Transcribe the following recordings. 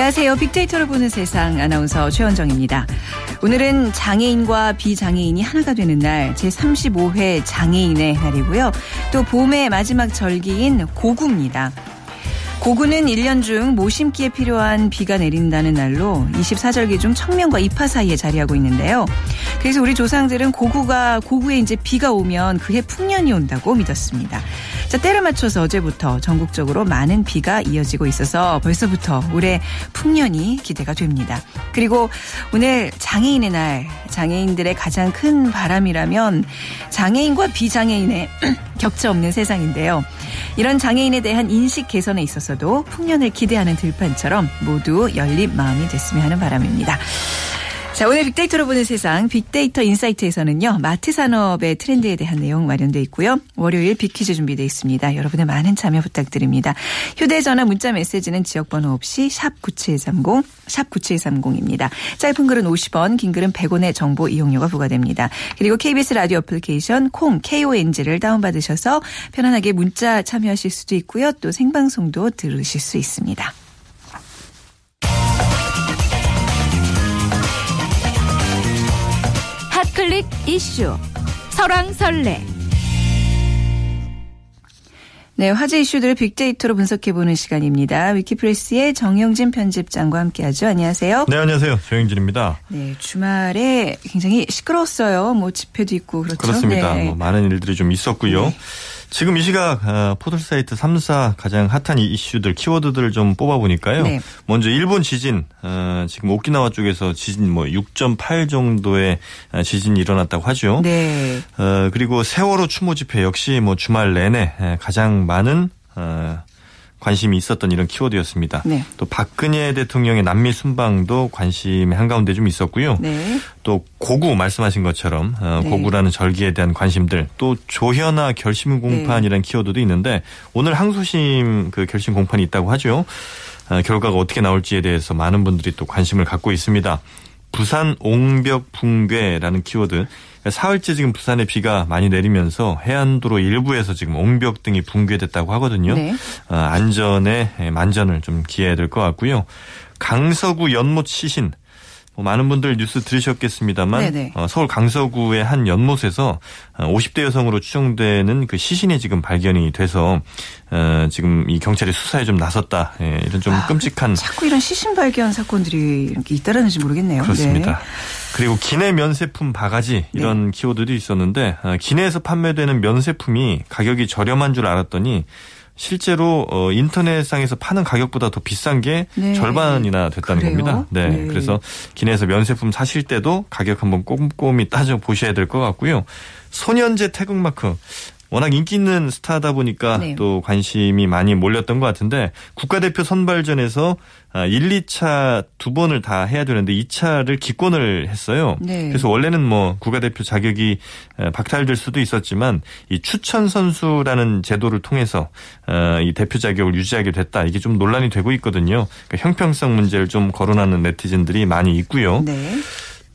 안녕하세요. 빅데이터를 보는 세상 아나운서 최원정입니다. 오늘은 장애인과 비장애인이 하나가 되는 날 제35회 장애인의 날이고요. 또 봄의 마지막 절기인 고구입니다. 고구는 1년 중 모심기에 필요한 비가 내린다는 날로 24절기 중 청명과 입하 사이에 자리하고 있는데요. 그래서 우리 조상들은 고구가 고구에 이제 비가 오면 그해 풍년이 온다고 믿었습니다. 자, 때를 맞춰서 어제부터 전국적으로 많은 비가 이어지고 있어서 벌써부터 올해 풍년이 기대가 됩니다. 그리고 오늘 장애인의 날, 장애인들의 가장 큰 바람이라면 장애인과 비장애인의 격차 없는 세상인데요. 이런 장애인에 대한 인식 개선에 있어서도 풍년을 기대하는 들판처럼 모두 열린 마음이 됐으면 하는 바람입니다. 자, 오늘 빅데이터로 보는 세상 빅데이터 인사이트에서는요. 마트 산업의 트렌드에 대한 내용 마련되어 있고요. 월요일 빅퀴즈 준비되어 있습니다. 여러분의 많은 참여 부탁드립니다. 휴대 전화 문자 메시지는 지역 번호 없이 샵 9730, 샵 9730입니다. 짧은 글은 50원, 긴 글은 100원의 정보 이용료가 부과됩니다. 그리고 KBS 라디오 어플리케이션 콩 KONG를 다운 받으셔서 편안하게 문자 참여하실 수도 있고요. 또 생방송도 들으실 수 있습니다. 클릭 이슈 설왕설래 네, 화제 이슈들을 빅데이터로 분석해보는 시간입니다. 위키프레스의 정영진 편집장과 함께하죠. 안녕하세요. 네, 안녕하세요. 정영진입니다. 네, 주말에 굉장히 시끄러웠어요. 뭐 집회도 있고 그렇죠. 그렇습니다. 네. 뭐 많은 일들이 좀 있었고요. 네. 지금 이 시각 어, 포털 사이트 3사 가장 핫한 이슈들 키워드들을 좀 뽑아 보니까요. 네. 먼저 일본 지진 어, 지금 오키나와 쪽에서 지진 뭐 6.8 정도의 어, 지진이 일어났다고 하죠. 네. 그리고 세월호 추모 집회 역시 뭐 주말 내내 가장 많은 관심이 있었던 이런 키워드였습니다. 네. 또 박근혜 대통령의 남미 순방도 관심의 한가운데 좀 있었고요. 네. 또 고구 말씀하신 것처럼 어, 네. 고구라는 절기에 대한 관심들 또 조현아 결심 공판이라는 네. 키워드도 있는데 오늘 항소심 그 결심 공판이 있다고 하죠. 어, 결과가 어떻게 나올지에 대해서 많은 분들이 또 관심을 갖고 있습니다. 부산 옹벽 붕괴라는 키워드 사흘째 지금 부산에 비가 많이 내리면서 해안도로 일부에서 지금 옹벽 등이 붕괴됐다고 하거든요. 네. 어, 안전에 만전을 좀 기해야 될 것 같고요. 강서구 연못 시신 뭐 많은 분들 뉴스 들으셨겠습니다만 어, 서울 강서구의 한 연못에서 50대 어, 여성으로 추정되는 그 시신이 지금 발견이 돼서 어, 지금 이 경찰이 수사에 좀 나섰다 예, 이런 좀 아, 끔찍한 자꾸 이런 시신 발견 사건들이 이렇게 있다라는지 모르겠네요. 그렇습니다. 네. 그리고 기내 면세품 바가지 이런 네. 키워드도 있었는데 어, 기내에서 판매되는 면세품이 가격이 저렴한 줄 알았더니 실제로 어 인터넷상에서 파는 가격보다 더 비싼 게 네. 절반이나 됐다는 그래요? 겁니다. 네. 네. 그래서 기내에서 면세품 사실 때도 가격 한번 꼼꼼히 따져 보셔야 될 것 같고요. 소년제 태극마크 워낙 인기 있는 스타다 보니까 네. 또 관심이 많이 몰렸던 것 같은데 국가대표 선발전에서 1, 아, 2차 두 번을 다 해야 되는데 2차를 기권을 했어요. 네. 그래서 원래는 뭐 국가대표 자격이 박탈될 수도 있었지만 이 추천 선수라는 제도를 통해서 어, 이 대표 자격을 유지하게 됐다. 이게 좀 논란이 되고 있거든요. 그러니까 형평성 문제를 좀 거론하는 네티즌들이 많이 있고요. 네.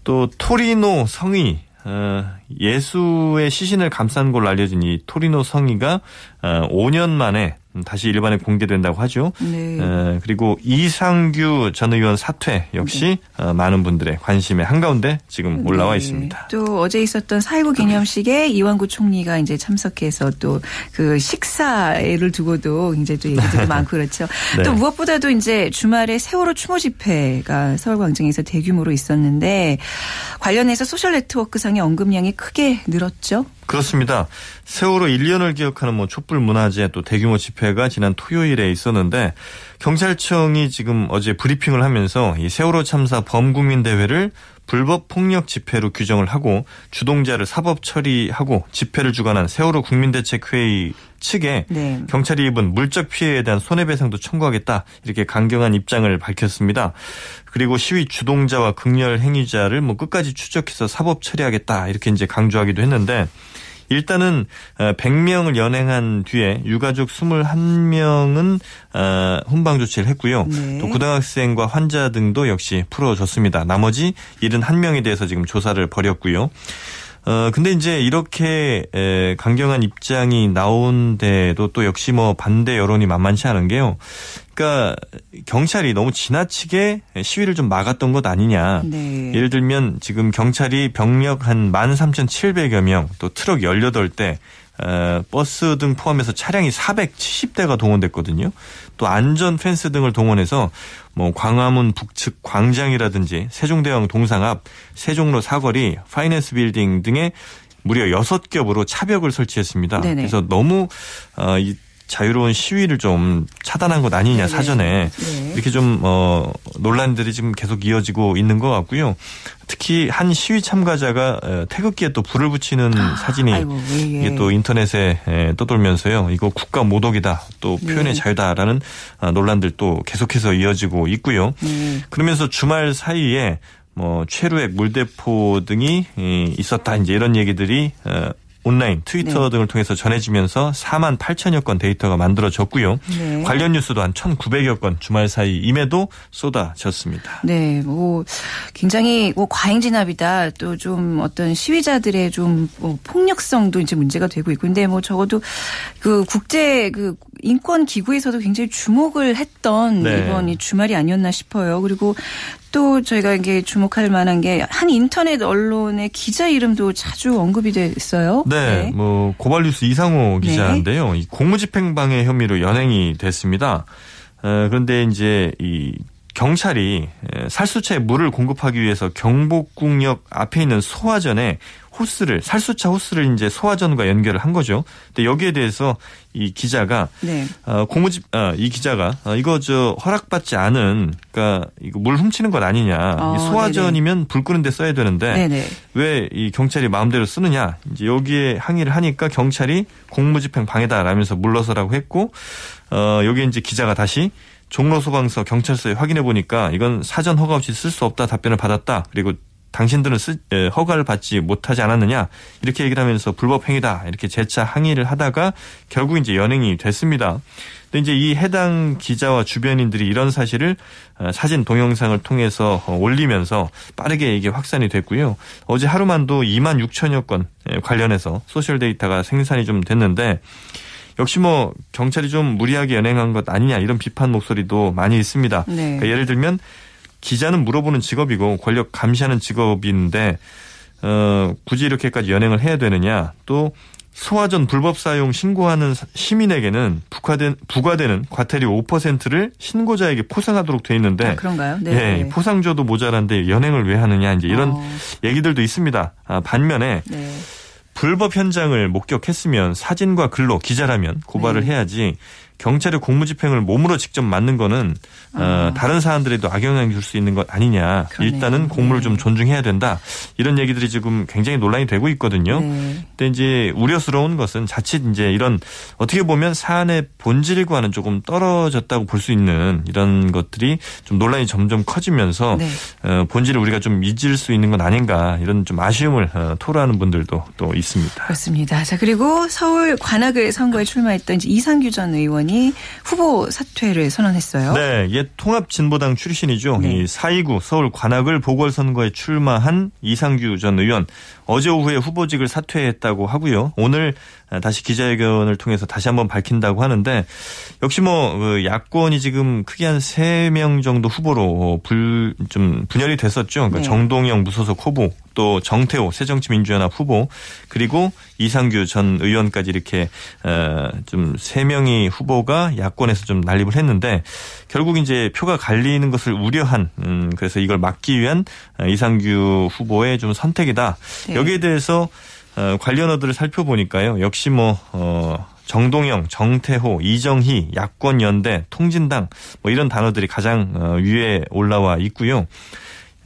또 토리노 성의 어, 예수의 시신을 감싼 걸로 알려진 이 토리노 성의가 5년 어, 만에 다시 일반에 공개된다고 하죠. 네. 에, 그리고 이상규 전 의원 사퇴 역시 네. 어, 많은 분들의 관심의 한가운데 지금 네. 올라와 네. 있습니다. 또 어제 있었던 4.19 기념식에 이완구 총리가 이제 참석해서 또 그 식사를 두고도 굉장히 또 얘기들도 많고 그렇죠. 네. 또 무엇보다도 이제 주말에 세월호 추모 집회가 서울광장에서 대규모로 있었는데 관련해서 소셜 네트워크상의 언급량이 크게 늘었죠. 그렇습니다. 세월호 1년을 기억하는 뭐 촛불 문화제 또 대규모 집회가 지난 토요일에 있었는데 경찰청이 지금 어제 브리핑을 하면서 이 세월호 참사 범국민 대회를 불법 폭력 집회로 규정을 하고 주동자를 사법 처리하고 집회를 주관한 세월호 국민대책회의 측에 네. 경찰이 입은 물적 피해에 대한 손해배상도 청구하겠다 이렇게 강경한 입장을 밝혔습니다. 그리고 시위 주동자와 극렬 행위자를 뭐 끝까지 추적해서 사법 처리하겠다 이렇게 이제 강조하기도 했는데 일단은 100명을 어, 연행한 뒤에 유가족 21명은 어, 훈방 조치를 했고요. 네. 또 고등학생과 환자 등도 역시 풀어줬습니다. 나머지 71명에 대해서 지금 조사를 벌였고요. 어, 근데 이제 이렇게 에, 강경한 입장이 나온 데도 또 역시 뭐 반대 여론이 만만치 않은 게요. 그러니까 경찰이 너무 지나치게 시위를 좀 막았던 것 아니냐. 네. 예를 들면 지금 경찰이 병력 한 13,700여 명, 또 트럭 18대, 어, 버스 등 포함해서 차량이 470대가 동원됐거든요. 또 안전 펜스 등을 동원해서 뭐 광화문 북측 광장이라든지 세종대왕 동상 앞, 세종로 사거리, 파이낸스 빌딩 등에 무려 6겹으로 차벽을 설치했습니다. 네네. 그래서 너무 어, 이 자유로운 시위를 좀 차단한 것 아니냐 네네. 사전에 네. 이렇게 좀 어, 논란들이 지금 계속 이어지고 있는 것 같고요. 특히 한 시위 참가자가 어, 태극기에 또 불을 붙이는 사진이 아, 아이고, 예, 예. 이게 또 인터넷에 에, 떠돌면서요. 이거 국가 모독이다. 또 표현의 네. 자유다라는 아, 논란들 또 계속해서 이어지고 있고요. 네. 그러면서 주말 사이에 뭐 최루액 물대포 등이 이, 있었다. 이제 이런 얘기들이 어, 온라인 트위터 네. 등을 통해서 전해지면서 4만 8천여 건 데이터가 만들어졌고요. 네. 관련 뉴스도 한 1,900여 건 주말 사이 임에도 쏟아졌습니다. 네, 뭐 굉장히 뭐 과잉 진압이다. 또 좀 어떤 시위자들의 좀 뭐 폭력성도 이제 문제가 되고 있고, 근데 뭐 적어도 그 국제 그 인권 기구에서도 굉장히 주목을 했던 네. 이번 이 주말이 아니었나 싶어요. 그리고 또 저희가 이게 주목할 만한 게 한 인터넷 언론의 기자 이름도 자주 언급이 됐어요. 네, 뭐 고발뉴스 이상호 네. 기자인데요. 이 공무집행방해 혐의로 연행이 됐습니다. 어, 그런데 이제 이 경찰이 에, 살수차에 물을 공급하기 위해서 경복궁역 앞에 있는 소화전에 호스를 살수차 호스를 이제 소화전과 연결을 한 거죠. 근데 여기에 대해서 이 기자가 네. 어, 공무집 아, 이 기자가 어, 이거 저 허락받지 않은 그러니까 이거 물 훔치는 것 아니냐. 어, 이 소화전이면 불 끄는데 써야 되는데 네네. 왜이 경찰이 마음대로 쓰느냐 이제 여기에 항의를 하니까 경찰이 공무집행 방해다라면서 물러서라고 했고 어 여기에 이제 기자가 다시 종로 소방서 경찰서에 확인해 보니까 이건 사전 허가 없이 쓸 수 없다 답변을 받았다 그리고 당신들은 쓰, 에, 허가를 받지 못하지 않았느냐 이렇게 얘기를 하면서 불법 행위다 이렇게 재차 항의를 하다가 결국 이제 연행이 됐습니다. 근데 이제 이 해당 기자와 주변인들이 이런 사실을 어, 사진 동영상을 통해서 어, 올리면서 빠르게 이게 확산이 됐고요. 어제 하루만도 2만 6천여 건 에, 관련해서 소셜 데이터가 생산이 좀 됐는데 역시 뭐 경찰이 좀 무리하게 연행한 것 아니냐 이런 비판 목소리도 많이 있습니다. 네. 그러니까 예를 들면 기자는 물어보는 직업이고 권력 감시하는 직업인데 어, 굳이 이렇게까지 연행을 해야 되느냐 또 소화전 불법 사용 신고하는 사- 시민에게는 부과된, 부과되는 과태료 5%를 신고자에게 포상하도록 돼 있는데 아, 그런가요? 네. 예, 포상줘도 모자란데 연행을 왜 하느냐 이제 이런 어, 얘기들도 있습니다. 아, 반면에 네. 불법 현장을 목격했으면 사진과 글로 기자라면 고발을 네. 해야지 경찰의 공무집행을 몸으로 직접 맞는 거는 어, 다른 사람들에도 악영향 줄 수 있는 것 아니냐. 그러네요. 일단은 공무를 네. 좀 존중해야 된다. 이런 얘기들이 지금 굉장히 논란이 되고 있거든요. 네. 근데 이제 우려스러운 것은 자칫 이제 이런 어떻게 보면 사안의 본질과는 조금 떨어졌다고 볼 수 있는 이런 것들이 좀 논란이 점점 커지면서 네. 어, 본질을 우리가 좀 잊을 수 있는 건 아닌가 이런 좀 아쉬움을 어, 토로하는 분들도 또 있습니다. 그렇습니다. 자, 그리고 서울 관악을 선거에 출마했던 이상규 전 의원 이 후보 사퇴를 선언했어요. 네, 옛 통합진보당 출신이죠. 네. 이4.29 서울 관악을 보궐선거에 출마한 이상규 전 의원 어제 오후에 후보직을 사퇴했다고 하고요. 오늘 다시 기자회견을 통해서 다시 한번 밝힌다고 하는데 역시 뭐그 야권이 지금 크게 한 3명 정도 후보로 불, 좀 분열이 됐었죠. 그러니까 네. 정동영 무소속 후보 또 정태호 새정치민주연합 후보 그리고 이상규 전 의원까지 이렇게 좀 세 명이 후보가 야권에서 좀 난립을 했는데 결국 이제 표가 갈리는 것을 우려한 음 그래서 이걸 막기 위한 이상규 후보의 좀 선택이다. 네. 여기에 대해서 어, 관련 어들을 살펴보니까요. 역시 뭐 어, 정동영, 정태호, 이정희, 야권연대, 통진당 뭐 이런 단어들이 가장 어, 위에 올라와 있고요.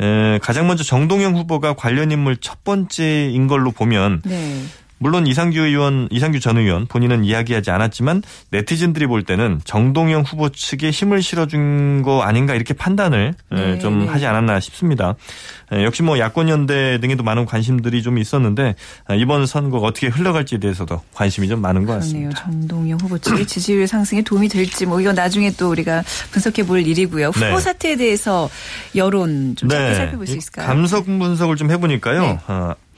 에, 가장 먼저 정동영 후보가 관련 인물 첫 번째인 걸로 보면 네. 물론 이상규 의원, 이상규 전 의원 본인은 이야기하지 않았지만 네티즌들이 볼 때는 정동영 후보 측에 힘을 실어준 거 아닌가 이렇게 판단을 에, 네, 좀 네. 하지 않았나 싶습니다. 에, 역시 뭐 야권연대 등에도 많은 관심들이 좀 있었는데 아, 이번 선거가 어떻게 흘러갈지에 대해서도 관심이 좀 많은 것 그렇네요. 같습니다. 정동영 후보 측의 지지율 상승에 도움이 될지 뭐 이거 나중에 또 우리가 분석해 볼 일이고요. 후보 네. 사태에 대해서 여론 좀 짧게 살펴볼 수이 있을까요? 감성 분석을 좀 해보니까요. 네.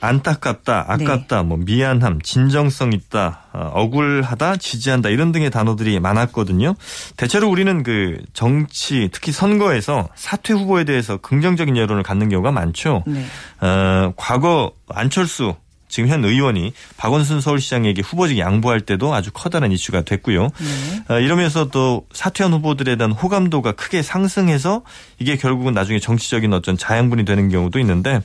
어, 안타깝다, 아깝다, 네. 뭐 미안함, 진정성 있다, 어, 억울하다, 지지한다 이런 등의 단어들이 많았거든요. 대체로 우리는 그 정치, 특히 선거에서 사퇴 후보에 대해서 긍정적인 여론을 갖는 경우가 많죠. 네. 어, 과거 안철수 지금 현 의원이 박원순 서울시장에게 후보직 양보할 때도 아주 커다란 이슈가 됐고요. 네. 어, 이러면서 또 사퇴한 후보들에 대한 호감도가 크게 상승해서 이게 결국은 나중에 정치적인 어떤 자양분이 되는 경우도 있는데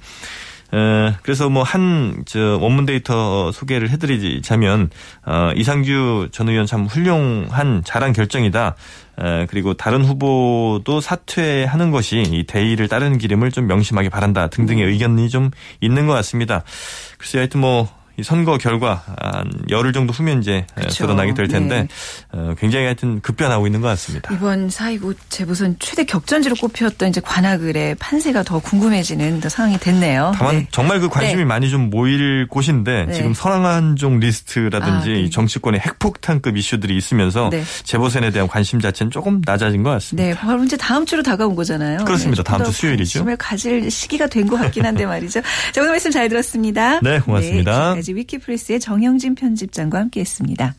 그래서 뭐 한 저 원문 데이터 소개를 해드리자면 어, 이상규 전 의원 참 훌륭한 잘한 결정이다. 그리고 다른 후보도 사퇴하는 것이 이 대의를 따르는 기름을 좀 명심하게 바란다 등등의 음. 의견이 좀 있는 것 같습니다. 글쎄 하여튼 뭐 이 선거 결과 한 열흘 정도 후면 이제 그렇죠. 드러나게 될 텐데 네. 어, 굉장히 하여튼 급변하고 있는 것 같습니다. 이번 사이구 재보선 최대 격전지로 꼽혔던 이제 관악을의 판세가 더 궁금해지는 상황이 됐네요. 다만 네. 정말 그 관심이 네. 많이 좀 모일 곳인데 네. 지금 성완종 리스트라든지 아, 네. 정치권의 핵폭탄급 이슈들이 있으면서 네. 재보선에 대한 관심 자체는 조금 낮아진 것 같습니다. 네, 바로 이제 다음 주로 다가온 거잖아요. 그렇습니다. 다음 주 수요일이죠. 관심을 가질 시기가 된 것 같긴 한데 말이죠. 자, 오늘 말씀 잘 들었습니다. 네, 고맙습니다. 지금까지 위키프레스의 정영진 편집장과 함께했습니다.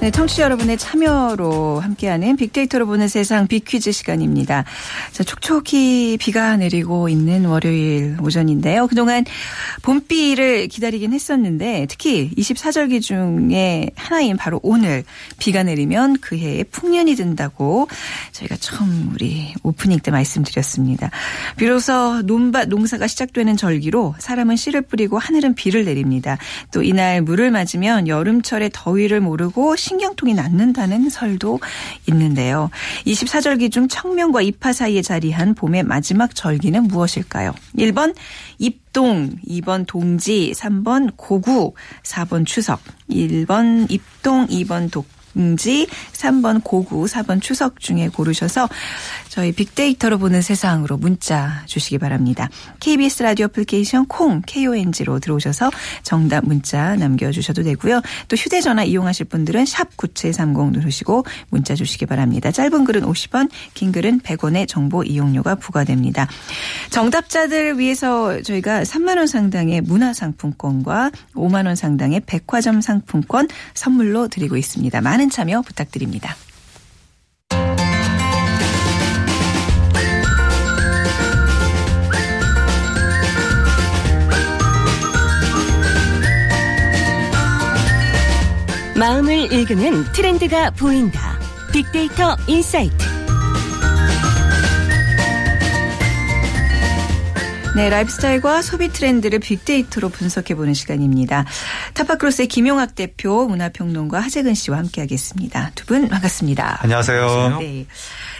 네, 청취자 여러분의 참여로 함께하는 빅데이터로 보는 세상 빅퀴즈 시간입니다. 자, 촉촉히 비가 내리고 있는 월요일 오전인데요. 그동안 봄비를 기다리긴 했었는데 특히 24절기 중에 하나인 바로 오늘 비가 내리면 그 해에 풍년이 든다고 저희가 처음 우리 오프닝 때 말씀드렸습니다. 비로소 논밭 농사가 시작되는 절기로 사람은 씨를 뿌리고 하늘은 비를 내립니다. 또 이날 물을 맞으면 여름철의 더위를 모르고 신경통이 낫는다는 설도 있는데요. 24절기 중 청명과 입하 사이에 자리한 봄의 마지막 절기는 무엇일까요? 1번 입동, 2번 동지, 3번 고구, 4번 추석, 1번 입동, 2번 독 지 3번 고구, 4번 추석 중에 고르셔서 저희 빅데이터로 보는 세상으로 문자 주시기 바랍니다. KBS 라디오 애플리케이션 콩 KONG로 들어오셔서 정답 문자 남겨주셔도 되고요. 또 휴대전화 이용하실 분들은 샵9730 누르시고 문자 주시기 바랍니다. 짧은 글은 50원, 긴 글은 100원의 정보 이용료가 부과됩니다. 정답자들 위해서 저희가 3만 원 상당의 문화상품권과 5만 원 상당의 백화점 상품권 선물로 드리고 있습니다. 많은 참여 부탁드립니다. 마음을 읽는 트렌드가 보인다. 빅데이터 insight. 네, 라이프스타일과 소비 트렌드를 빅데이터로 분석해보는 시간입니다. 타파크로스의 김용학 대표, 문화평론가 하재근 씨와 함께하겠습니다. 두 분 반갑습니다. 안녕하세요. 네.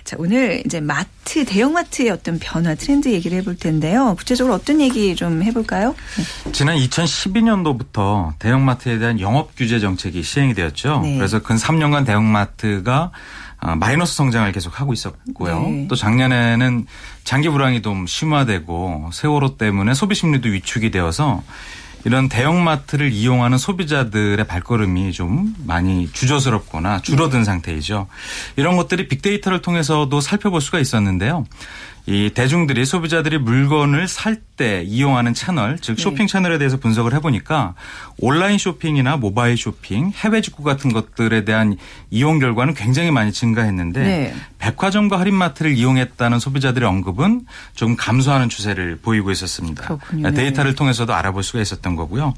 자, 오늘 이제 마트, 대형마트의 어떤 변화, 트렌드 얘기를 해볼 텐데요. 구체적으로 어떤 얘기 좀 해볼까요? 네. 지난 2012년도부터 대형마트에 대한 영업 규제 정책이 시행이 되었죠. 네. 그래서 근 3년간 대형마트가 아, 마이너스 성장을 계속 하고 있었고요. 네. 또 작년에는 장기 불황이 좀 심화되고 세월호 때문에 소비 심리도 위축이 되어서 이런 대형마트를 이용하는 소비자들의 발걸음이 좀 많이 주저스럽거나 줄어든 상태이죠. 이런 것들이 빅데이터를 통해서도 살펴볼 수가 있었는데요. 이 대중들이 소비자들이 물건을 살 때 이용하는 채널, 즉 네. 쇼핑 채널에 대해서 분석을 해보니까 온라인 쇼핑이나 모바일 쇼핑, 해외 직구 같은 것들에 대한 이용 결과는 굉장히 많이 증가했는데 네. 백화점과 할인마트를 이용했다는 소비자들의 언급은 좀 감소하는 추세를 보이고 있었습니다. 그렇군요. 데이터를 통해서도 알아볼 수가 있었던 거고요.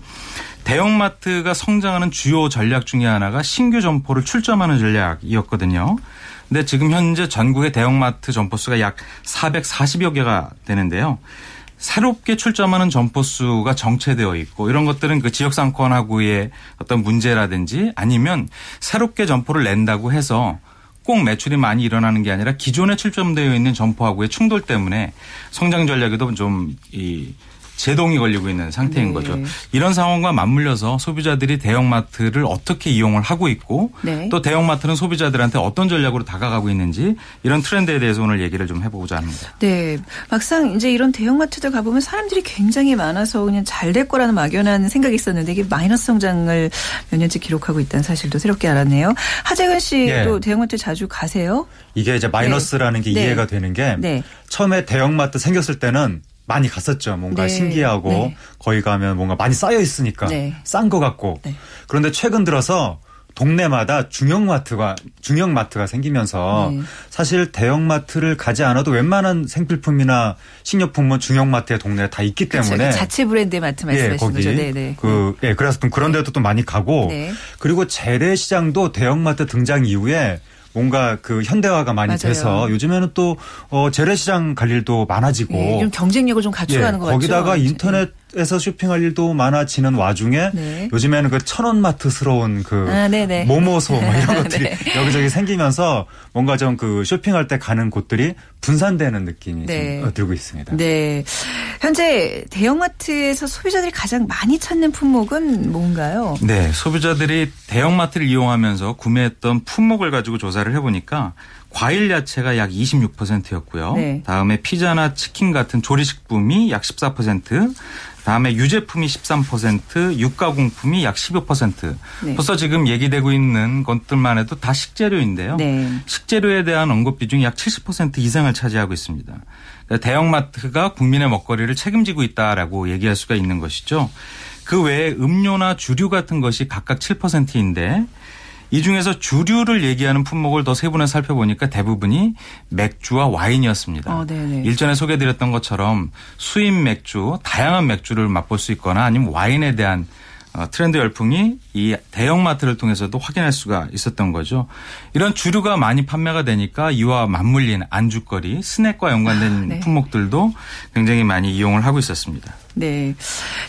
대형마트가 성장하는 주요 전략 중의 하나가 신규 점포를 출점하는 전략이었거든요. 근데 지금 현재 전국의 대형마트 점포 수가 약 440여 개가 되는데요. 새롭게 출점하는 점포 수가 정체되어 있고 이런 것들은 그 지역 상권하고의 어떤 문제라든지 아니면 새롭게 점포를 낸다고 해서 꼭 매출이 많이 일어나는 게 아니라 기존에 출점되어 있는 점포하고의 충돌 때문에 성장 전략에도 좀 이 제동이 걸리고 있는 상태인 네. 거죠. 이런 상황과 맞물려서 소비자들이 대형마트를 어떻게 이용을 하고 있고 네. 또 대형마트는 소비자들한테 어떤 전략으로 다가가고 있는지 이런 트렌드에 대해서 오늘 얘기를 좀 해보고자 합니다. 네. 막상 이제 이런 대형마트들 가보면 사람들이 굉장히 많아서 그냥 잘 될 거라는 막연한 생각이 있었는데 이게 마이너스 성장을 몇 년째 기록하고 있다는 사실도 새롭게 알았네요. 하재근 씨도 예. 대형마트 자주 가세요? 이게 이제 마이너스라는 네. 게 이해가 네. 되는 게 네. 처음에 대형마트 생겼을 때는 많이 갔었죠. 뭔가 네. 신기하고 네. 거기 가면 뭔가 많이 쌓여 있으니까 네. 싼것 같고. 네. 그런데 최근 들어서 동네마다 중형마트가 중형마트가 생기면서 네. 사실 대형마트를 가지 않아도 웬만한 생필품이나 식료품은 중형마트의 동네에 다 있기 그렇죠. 때문에 그 자체 브랜드 마트 말씀하시는 예, 거기 거죠. 네네. 그 예, 그래서 좀 그런 데도 또 많이 가고 그리고 재래시장도 대형마트 등장 이후에 뭔가 그 현대화가 많이 맞아요. 돼서 요즘에는 또 어, 재래시장 갈 일도 많아지고 네, 경쟁력을 좀 갖춰가는 예, 것 같죠. 거기다가 인터넷 에서 쇼핑할 일도 많아지는 와중에 네. 요즘에는 그 천원 마트스러운 그 아, 모모소 뭐 이런 것들이 네. 여기저기 생기면서 뭔가 좀 그 쇼핑할 때 가는 곳들이 분산되는 느낌이 네. 좀 들고 있습니다. 네. 현재 대형마트에서 소비자들이 가장 많이 찾는 품목은 뭔가요? 네. 소비자들이 대형마트를 이용하면서 구매했던 품목을 가지고 조사를 해보니까 과일 야채가 약 26%였고요. 네. 다음에 피자나 치킨 같은 조리식품이 약 14%, 다음에 유제품이 13%, 육가공품이 약 15%. 네. 벌써 지금 얘기되고 있는 것들만 해도 다 식재료인데요. 네. 식재료에 대한 언급 비중이 약 70% 이상을 차지하고 있습니다. 그러니까 대형마트가 국민의 먹거리를 책임지고 있다라고 얘기할 수가 있는 것이죠. 그 외에 음료나 주류 같은 것이 각각 7%인데 이 중에서 주류를 얘기하는 품목을 더 세분화 살펴보니까 대부분이 맥주와 와인이었습니다. 어, 일전에 소개드렸던 것처럼 수입 맥주, 다양한 맥주를 맛볼 수 있거나 아니면 와인에 대한 어, 트렌드 열풍이 이 대형마트를 통해서도 확인할 수가 있었던 거죠. 이런 주류가 많이 판매가 되니까 이와 맞물린 안주거리, 스낵과 연관된 아, 네. 품목들도 굉장히 많이 이용을 하고 있었습니다. 네.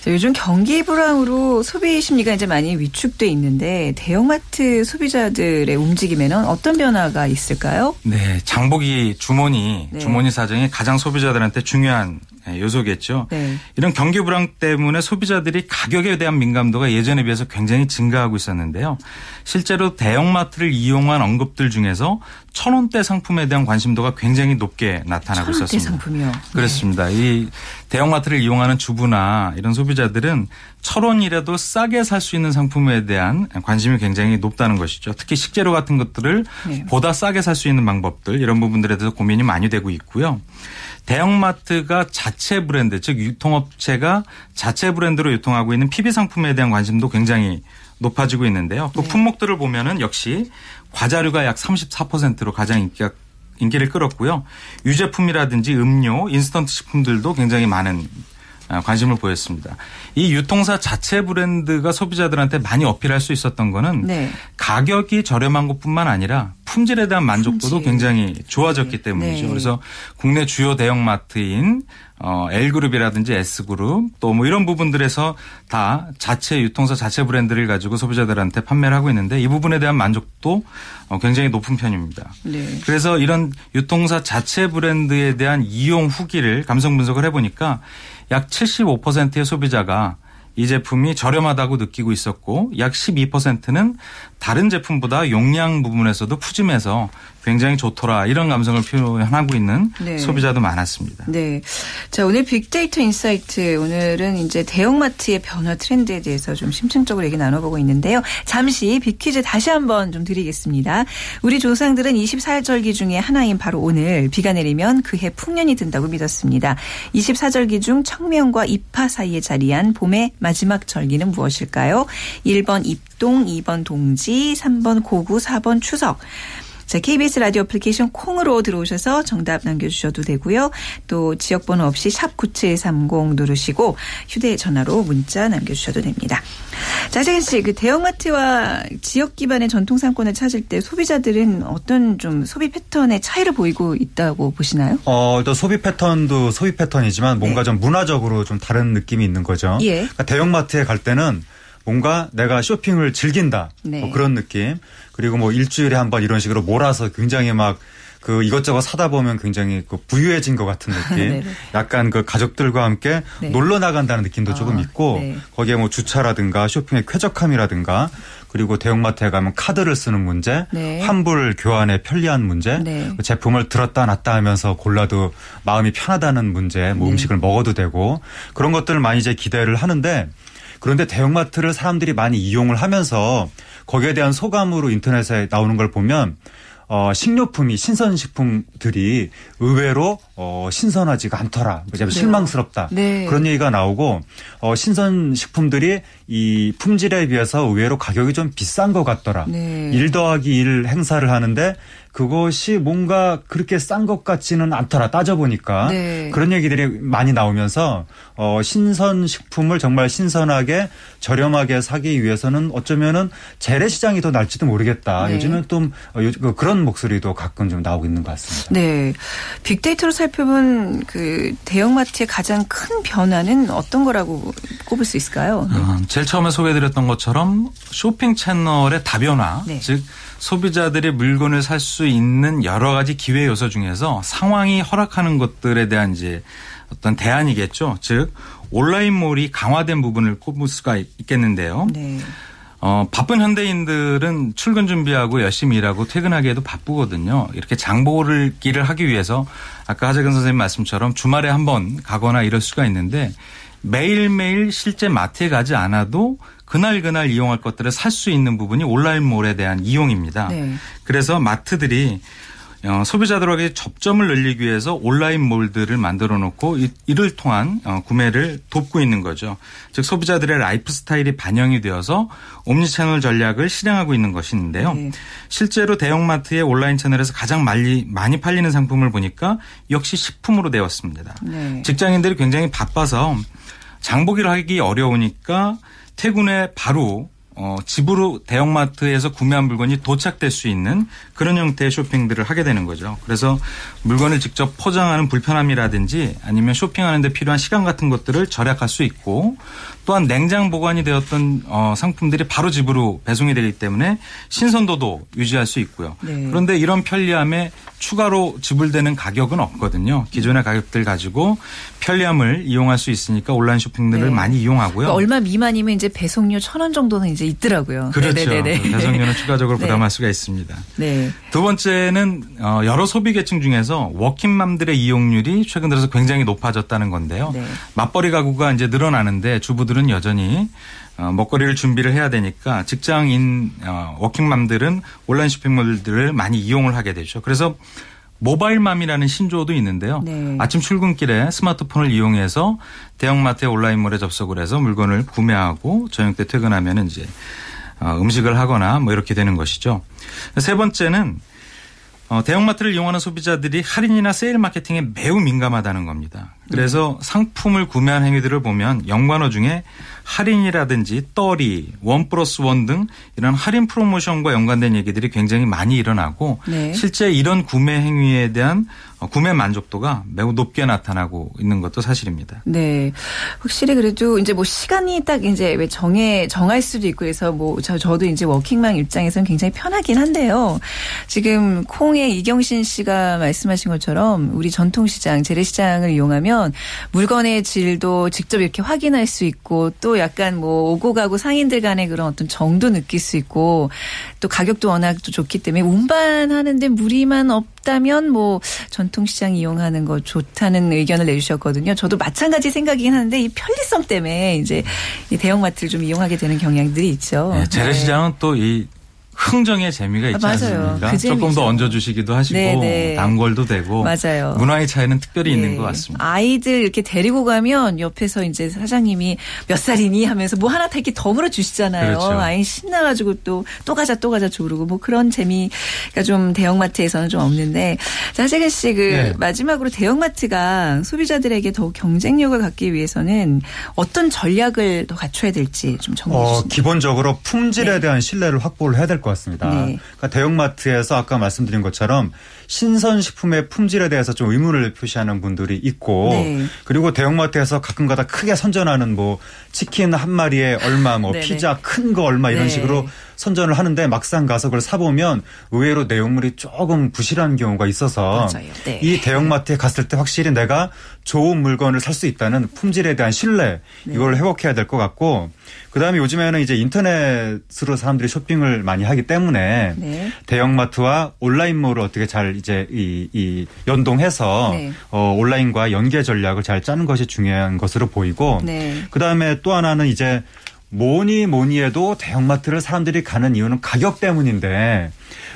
요즘 경기 불황으로 소비 심리가 이제 많이 위축돼 있는데 대형마트 소비자들의 움직임에는 어떤 변화가 있을까요? 네. 장보기 주머니, 네. 주머니 사정이 가장 소비자들한테 중요한 요소겠죠. 네. 이런 경기 불황 때문에 소비자들이 가격에 대한 민감도가 예전에 비해서 굉장히 증가하고 있었는데요. 실제로 대형마트를 이용한 언급들 중에서 천 원대 상품에 대한 관심도가 굉장히 높게 나타나고 있었습니다. 상품이요. 그렇습니다. 네. 이 대형마트를 이용하는 주부나 이런 소비자들은 천 원이라도 싸게 살 수 있는 상품에 대한 관심이 굉장히 높다는 것이죠. 특히 식재료 같은 것들을 네. 보다 싸게 살 수 있는 방법들 이런 부분들에 대해서 고민이 많이 되고 있고요. 대형마트가 자체 브랜드 즉 유통업체가 자체 브랜드로 유통하고 있는 PB 상품에 대한 관심도 굉장히 높아지고 있는데요. 또 네. 품목들을 보면은 역시 과자류가 약 34%로 가장 인기가 인기를 끌었고요. 유제품이라든지 음료, 인스턴트 식품들도 굉장히 많은 아, 관심을 보였습니다. 이 유통사 자체 브랜드가 소비자들한테 많이 어필할 수 있었던 거는 네. 가격이 저렴한 것뿐만 아니라 품질에 대한 만족도도 품질. 굉장히 좋아졌기 네. 때문이죠. 네. 그래서 국내 주요 대형마트인 어, L그룹이라든지 S그룹 또 뭐 이런 부분들에서 다 자체 유통사 자체 브랜드를 가지고 소비자들한테 판매를 하고 있는데 이 부분에 대한 만족도 어, 굉장히 높은 편입니다. 네. 그래서 이런 유통사 자체 브랜드에 대한 이용 후기를 감성 분석을 해보니까 약 75%의 소비자가 이 제품이 저렴하다고 느끼고 있었고 약 12%는 다른 제품보다 용량 부분에서도 푸짐해서 굉장히 좋더라 이런 감성을 표현하고 있는 네. 소비자도 많았습니다. 네. 자 오늘 빅데이터 insight 오늘은 이제 대형마트의 변화 트렌드에 대해서 좀 심층적으로 얘기 나눠보고 있는데요. 잠시 빅퀴즈 다시 한번 좀 드리겠습니다. 우리 조상들은 24절기 중에 하나인 바로 오늘 비가 내리면 그해 풍년이 든다고 믿었습니다. 24절기 중 청명과 입하 사이에 자리한 봄의 마지막 절기는 무엇일까요? 1번 입동, 2번 동지, 3번 고구, 4번 추석. 자, KBS 라디오 애플리케이션 콩으로 들어오셔서 정답 남겨주셔도 되고요. 또 지역번호 없이 샵 9730 누르시고 휴대전화로 문자 남겨주셔도 됩니다. 자, 세근 씨, 그 대형마트와 지역 기반의 전통 상권을 찾을 때 소비자들은 어떤 좀 소비 패턴의 차이를 보이고 있다고 보시나요? 어, 또 소비 패턴도 소비 패턴이지만 뭔가 네. 좀 문화적으로 좀 다른 느낌이 있는 거죠. 예. 그러니까 대형마트에 갈 때는 뭔가 내가 쇼핑을 즐긴다. 네. 뭐 그런 느낌. 그리고 뭐 일주일에 한 번 이런 식으로 몰아서 굉장히 막 그 이것저것 사다 보면 굉장히 그 부유해진 것 같은 느낌. 네, 네. 약간 그 가족들과 함께 네. 놀러 나간다는 느낌도 아, 조금 있고 네. 거기에 뭐 주차라든가 쇼핑의 쾌적함이라든가 그리고 대형마트에 가면 카드를 쓰는 문제, 네. 환불 교환의 편리한 문제, 네. 그 제품을 들었다 놨다 하면서 골라도 마음이 편하다는 문제, 뭐 네. 음식을 먹어도 되고 그런 것들을 많이 이제 기대를 하는데 그런데 대형마트를 사람들이 많이 이용을 하면서 거기에 대한 소감으로 인터넷에 나오는 걸 보면 어, 식료품이 신선식품들이 의외로 어, 신선하지가 않더라. 네. 실망스럽다. 네. 그런 얘기가 나오고 어, 신선식품들이 이 품질에 비해서 의외로 가격이 좀 비싼 것 같더라. 네. 1 더하기 1 행사를 하는데 그것이 뭔가 그렇게 싼 것 같지는 않더라 따져보니까 네. 그런 얘기들이 많이 나오면서 어, 신선 식품을 정말 신선하게 저렴하게 사기 위해서는 어쩌면은 재래시장이 더 날지도 모르겠다. 네. 요즘은 좀 어, 그 그런 목소리도 가끔 좀 나오고 있는 것 같습니다. 네, 빅데이터로 살펴본 그 대형마트의 가장 큰 변화는 어떤 거라고 꼽을 수 있을까요? 어, 제일 처음에 소개해드렸던 것처럼 쇼핑 채널의 다변화, 네. 즉 소비자들이 물건을 살 수 있는 여러 가지 기회 요소 중에서 상황이 허락하는 것들에 대한 이제 어떤 대안이겠죠. 즉 온라인몰이 강화된 부분을 꼽을 수가 있겠는데요. 네. 어, 바쁜 현대인들은 출근 준비하고 열심히 일하고 퇴근하기에도 바쁘거든요. 이렇게 장보를 길을 하기 위해서 아까 하재근 선생님 말씀처럼 주말에 한 번 가거나 이럴 수가 있는데 매일매일 실제 마트에 가지 않아도 그날 그날 이용할 것들을 살 수 있는 부분이 온라인몰에 대한 이용입니다. 네. 그래서 마트들이 어, 소비자들에게 접점을 늘리기 위해서 온라인 몰들을 만들어 놓고 이를 통한 어, 구매를 돕고 있는 거죠. 즉 소비자들의 라이프 스타일이 반영이 되어서 omni channel 전략을 실행하고 있는 것인데요. 네. 실제로 대형마트의 온라인 채널에서 가장 많이 많이 팔리는 상품을 보니까 역시 식품으로 되었습니다. 네. 직장인들이 굉장히 바빠서 장보기를 하기 어려우니까 퇴근 후에 바로 어, 집으로 대형마트에서 구매한 물건이 도착될 수 있는 그런 형태의 쇼핑들을 하게 되는 거죠. 그래서 물건을 직접 포장하는 불편함이라든지 아니면 쇼핑하는데 필요한 시간 같은 것들을 절약할 수 있고 또한 냉장 보관이 되었던 어, 상품들이 바로 집으로 배송이 되기 때문에 신선도도 유지할 수 있고요. 네. 그런데 이런 편리함에 추가로 지불되는 가격은 없거든요. 기존의 가격들 가지고 편리함을 이용할 수 있으니까 온라인 쇼핑들을 네. 많이 이용하고요. 그러니까 얼마 미만이면 이제 배송료 천 원 정도는 이제 있더라고요. 그렇죠. 네네네. 그 배송료는 추가적으로 네. 부담할 수가 있습니다. 네. 두 번째는 어, 여러 소비 계층 중에서 워킹맘들의 이용률이 최근 들어서 굉장히 높아졌다는 건데요. 네. 맞벌이 가구가 이제 늘어나는데 주부들 은 여전히 어, 먹거리를 준비를 해야 되니까 직장인 어, 워킹맘들은 온라인 쇼핑몰들을 많이 이용을 하게 되죠. 그래서 모바일맘이라는 신조어도 있는데요. 네. 아침 출근길에 스마트폰을 이용해서 대형마트의 온라인몰에 접속을 해서 물건을 구매하고 저녁 때 퇴근하면 이제 어, 음식을 하거나 뭐 이렇게 되는 것이죠. 세 번째는 대형마트를 이용하는 소비자들이 할인이나 세일 마케팅에 매우 민감하다는 겁니다. 그래서 네. 상품을 구매한 행위들을 보면 연관어 중에 할인이라든지 떨이, 원 플러스 원 등 이런 할인 프로모션과 연관된 얘기들이 굉장히 많이 일어나고 네. 실제 이런 구매 행위에 대한 어, 구매 만족도가 매우 높게 나타나고 있는 것도 사실입니다. 네. 확실히 그래도 이제 뭐 시간이 딱 이제 왜 정해 정할 수도 있고 그래서 뭐 저, 저도 이제 워킹맘 입장에서는 굉장히 편하긴 한데요. 지금 콩의 이경신 씨가 말씀하신 것처럼 우리 전통시장, 재래시장을 이용하면 물건의 질도 직접 이렇게 확인할 수 있고 또 약간 뭐 오고 가고 상인들 간의 그런 어떤 정도 느낄 수 있고 또 가격도 워낙 또 좋기 때문에 운반하는데 무리만 없다면 뭐 전통시장 이용하는 거 좋다는 의견을 내주셨거든요. 저도 마찬가지 생각이긴 하는데 이 편리성 때문에 이제 이 대형마트를 좀 이용하게 되는 경향들이 있죠. 네, 재래시장은 네. 또이 흥정의 재미가 있지 아, 않습니까? 그 조금 더 얹어주시기도 하시고 네네. 네. 단골도 되고 맞아요. 문화의 차이는 특별히 네. 있는 것 같습니다. 아이들 이렇게 데리고 가면 옆에서 이제 사장님이 몇 살이니 하면서 뭐 하나 다 이렇게 더물어 주시잖아요. 그렇죠. 아이 신나가지고 또또 가자 또 가자 조르고 뭐 그런 재미가 좀 대형마트에서는 좀 없는데 자 하재근 씨그 네. 마지막으로 대형마트가 소비자들에게 더욱 경쟁력을 갖기 위해서는 어떤 전략을 더 갖춰야 될지 좀 정리해 주시죠. 어, 기본적으로 품질에 네. 대한 신뢰를 확보를 해야 될것 같습니다. 네. 그러니까 대형마트에서 아까 말씀드린 것처럼 신선식품의 품질에 대해서 좀 의문을 표시하는 분들이 있고 네. 그리고 대형마트에서 가끔가다 크게 선전하는 뭐 치킨 한 마리에 얼마 뭐 피자 큰 거 얼마 이런 네. 식으로 선전을 하는데 막상 가서 그걸 사보면 의외로 내용물이 조금 부실한 경우가 있어서 네. 이 대형마트에 갔을 때 확실히 내가 좋은 물건을 살 수 있다는 품질에 대한 신뢰 네. 이걸 회복해야 될 것 같고 그다음에 요즘에는 이제 인터넷으로 사람들이 쇼핑을 많이 하기 때문에 네. 대형마트와 온라인몰을 어떻게 잘 이제 이, 이 연동해서 네. 어, 온라인과 연계 전략을 잘 짜는 것이 중요한 것으로 보이고 네. 그다음에 또 하나는 이제 뭐니 뭐니 해도 대형마트를 사람들이 가는 이유는 가격 때문인데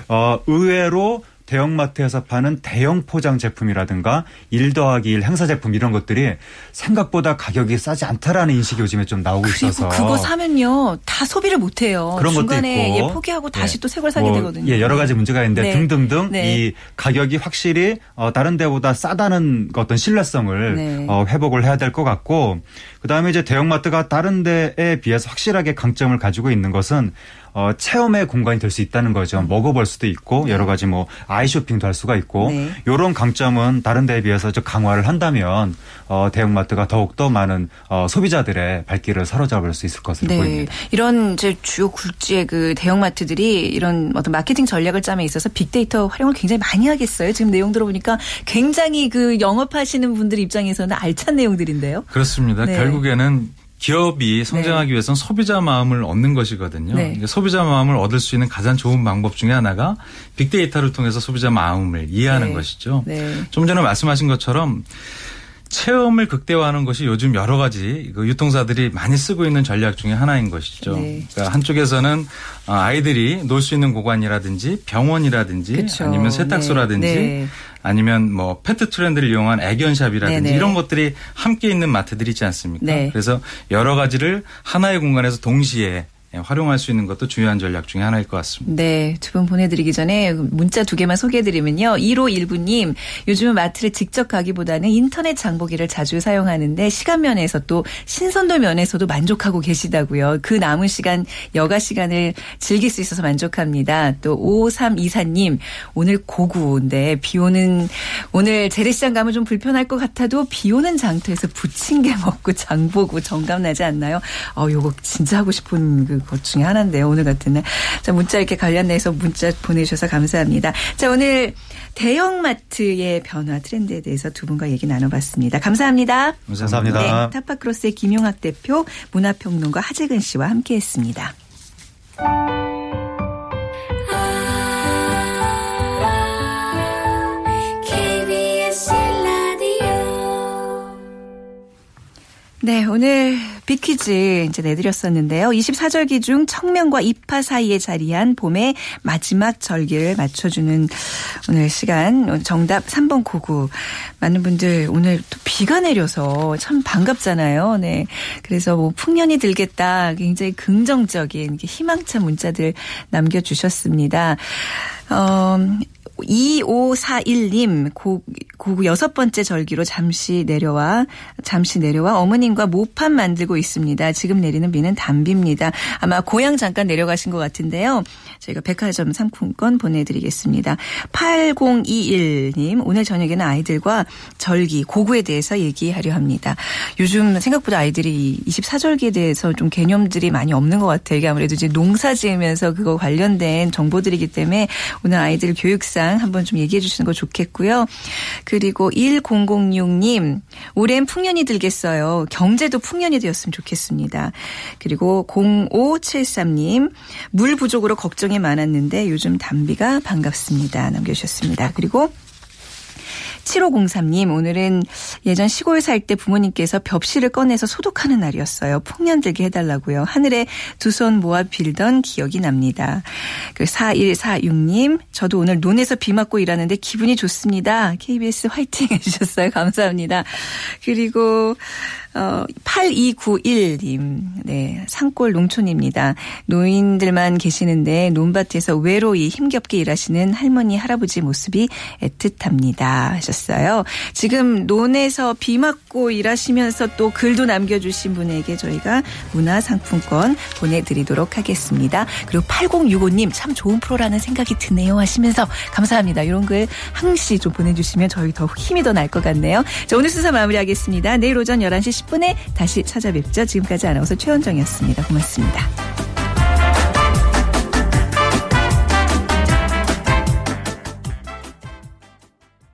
어 의외로 대형마트에서 파는 대형 포장 제품이라든가 1 더하기 1 행사 제품 이런 것들이 생각보다 가격이 싸지 않다라는 인식이 요즘에 좀 나오고 있어서 그거 사면요 다 소비를 못 해요. 그런 중간에 것도 있고 예, 포기하고 다시 예. 또 새 걸 사게 뭐 되거든요. 예, 여러 가지 문제가 있는데 네. 등등등 네. 이 가격이 확실히 어, 다른 데보다 싸다는 어떤 신뢰성을 네. 어, 회복을 해야 될 것 같고 그 다음에 이제 대형마트가 다른 데에 비해서 확실하게 강점을 가지고 있는 것은 어, 체험의 공간이 될 수 있다는 거죠. 먹어볼 수도 있고 네. 여러 가지 뭐 아이 쇼핑도 할 수가 있고 네. 이런 강점은 다른 데에 비해서 좀 강화를 한다면 어, 대형마트가 더욱 더 많은 어, 소비자들의 발길을 사로잡을 수 있을 것으로 네. 보입니다. 이런 이제 주요 굴지의 그 대형마트들이 이런 어떤 마케팅 전략을 짬에 있어서 빅데이터 활용을 굉장히 많이 하겠어요. 지금 내용 들어보니까 굉장히 그 영업하시는 분들 입장에서는 알찬 내용들인데요. 그렇습니다. 네. 결국에는 기업이 성장하기 네. 위해서는 소비자 마음을 얻는 것이거든요. 네. 소비자 마음을 얻을 수 있는 가장 좋은 방법 중에 하나가 빅데이터를 통해서 소비자 마음을 이해하는 네. 것이죠. 네. 좀 전에 말씀하신 것처럼 체험을 극대화하는 것이 요즘 여러 가지 그 유통사들이 많이 쓰고 있는 전략 중에 하나인 것이죠. 네. 그러니까 한쪽에서는 어, 아이들이 놀 수 있는 공간이라든지 병원이라든지 그쵸. 아니면 세탁소라든지 네. 아니면 뭐 페트 트렌드를 이용한 애견샵이라든지 네네. 이런 것들이 함께 있는 마트들이 있지 않습니까? 네. 그래서 여러 가지를 하나의 공간에서 동시에 예, 활용할 수 있는 것도 중요한 전략 중에 하나일 것 같습니다. 네. 두 분 보내드리기 전에 문자 두 개만 소개해드리면요. 1호 1부님 요즘은 마트를 직접 가기보다는 인터넷 장보기를 자주 사용하는데 시간 면에서 또 신선도 면에서도 만족하고 계시다고요. 그 남은 시간 여가 시간을 즐길 수 있어서 만족합니다. 또 5324님 오늘 고구인데 비 오는 오늘 재래시장 가면 좀 불편할 것 같아도 비 오는 장터에서 부침개 먹고 장보고 정감 나지 않나요? 어, 요거 진짜 하고 싶은 그것 중에 하나인데요. 오늘 같은 날. 자, 문자 이렇게 관련해서 문자 보내주셔서 감사합니다. 자, 오늘 대형마트의 변화 트렌드에 대해서 두 분과 얘기 나눠봤습니다. 감사합니다. 감사합니다. 네, 타파크로스의 김용학 대표, 문화평론가 하재근 씨와 함께했습니다. 네, 오늘 비퀴즈 이제 내드렸었는데요. 24절기 중 청명과 입하 사이에 자리한 봄의 마지막 절기를 맞춰주는 오늘 시간. 정답 3번 고구. 많은 분들 오늘 또 비가 내려서 참 반갑잖아요. 네. 그래서 뭐 풍년이 들겠다. 굉장히 긍정적인 희망찬 문자들 남겨주셨습니다. 어, 2541님, 고, 고 여섯 번째 절기로 잠시 내려와, 잠시 내려와 어머님과 모판 만들고 있습니다. 지금 내리는 비는 담비입니다. 아마 고향 잠깐 내려가신 것 같은데요. 저희가 백화점 상품권 보내드리겠습니다. 8021님, 오늘 저녁에는 아이들과 절기, 고구에 대해서 얘기하려 합니다. 요즘 생각보다 아이들이 24절기에 대해서 좀 개념들이 많이 없는 것 같아요. 이게 아무래도 이제 농사 지으면서 그거 관련된 정보들이기 때문에 오늘 아이들 교육상 한번 좀 얘기해 주시는 거 좋겠고요. 그리고 1006님, 올해는 풍년이 들겠어요. 경제도 풍년이 되었으면 좋겠습니다. 그리고 0573님, 물 부족으로 걱정 이 굉장히 많았는데 요즘 담비가 반갑습니다. 남겨주셨습니다. 그리고 7503님, 오늘은 예전 시골 살 때 부모님께서 벽실을 꺼내서 소독하는 날이었어요. 풍년 들게 해달라고요. 하늘에 두 손 모아 빌던 기억이 납니다. 그 4146님, 저도 오늘 논에서 비 맞고 일하는데 기분이 좋습니다. KBS 화이팅 해주셨어요. 감사합니다. 그리고 어, 8291님, 네, 산골 농촌입니다. 노인들만 계시는데 논밭에서 외로이 힘겹게 일하시는 할머니, 할아버지 모습이 애틋합니다. 하셨습니다. 있어요. 지금 논에서 비 맞고 일하시면서 또 글도 남겨주신 분에게 저희가 문화상품권 보내드리도록 하겠습니다. 그리고 8065님 참 좋은 프로라는 생각이 드네요 하시면서 감사합니다. 이런 글 항시 좀 보내주시면 저희 더 힘이 더 날 것 같네요. 자, 오늘 순서 마무리하겠습니다. 내일 오전 11시 10분에 다시 찾아뵙죠. 지금까지 아나운서 최원정이었습니다. 고맙습니다.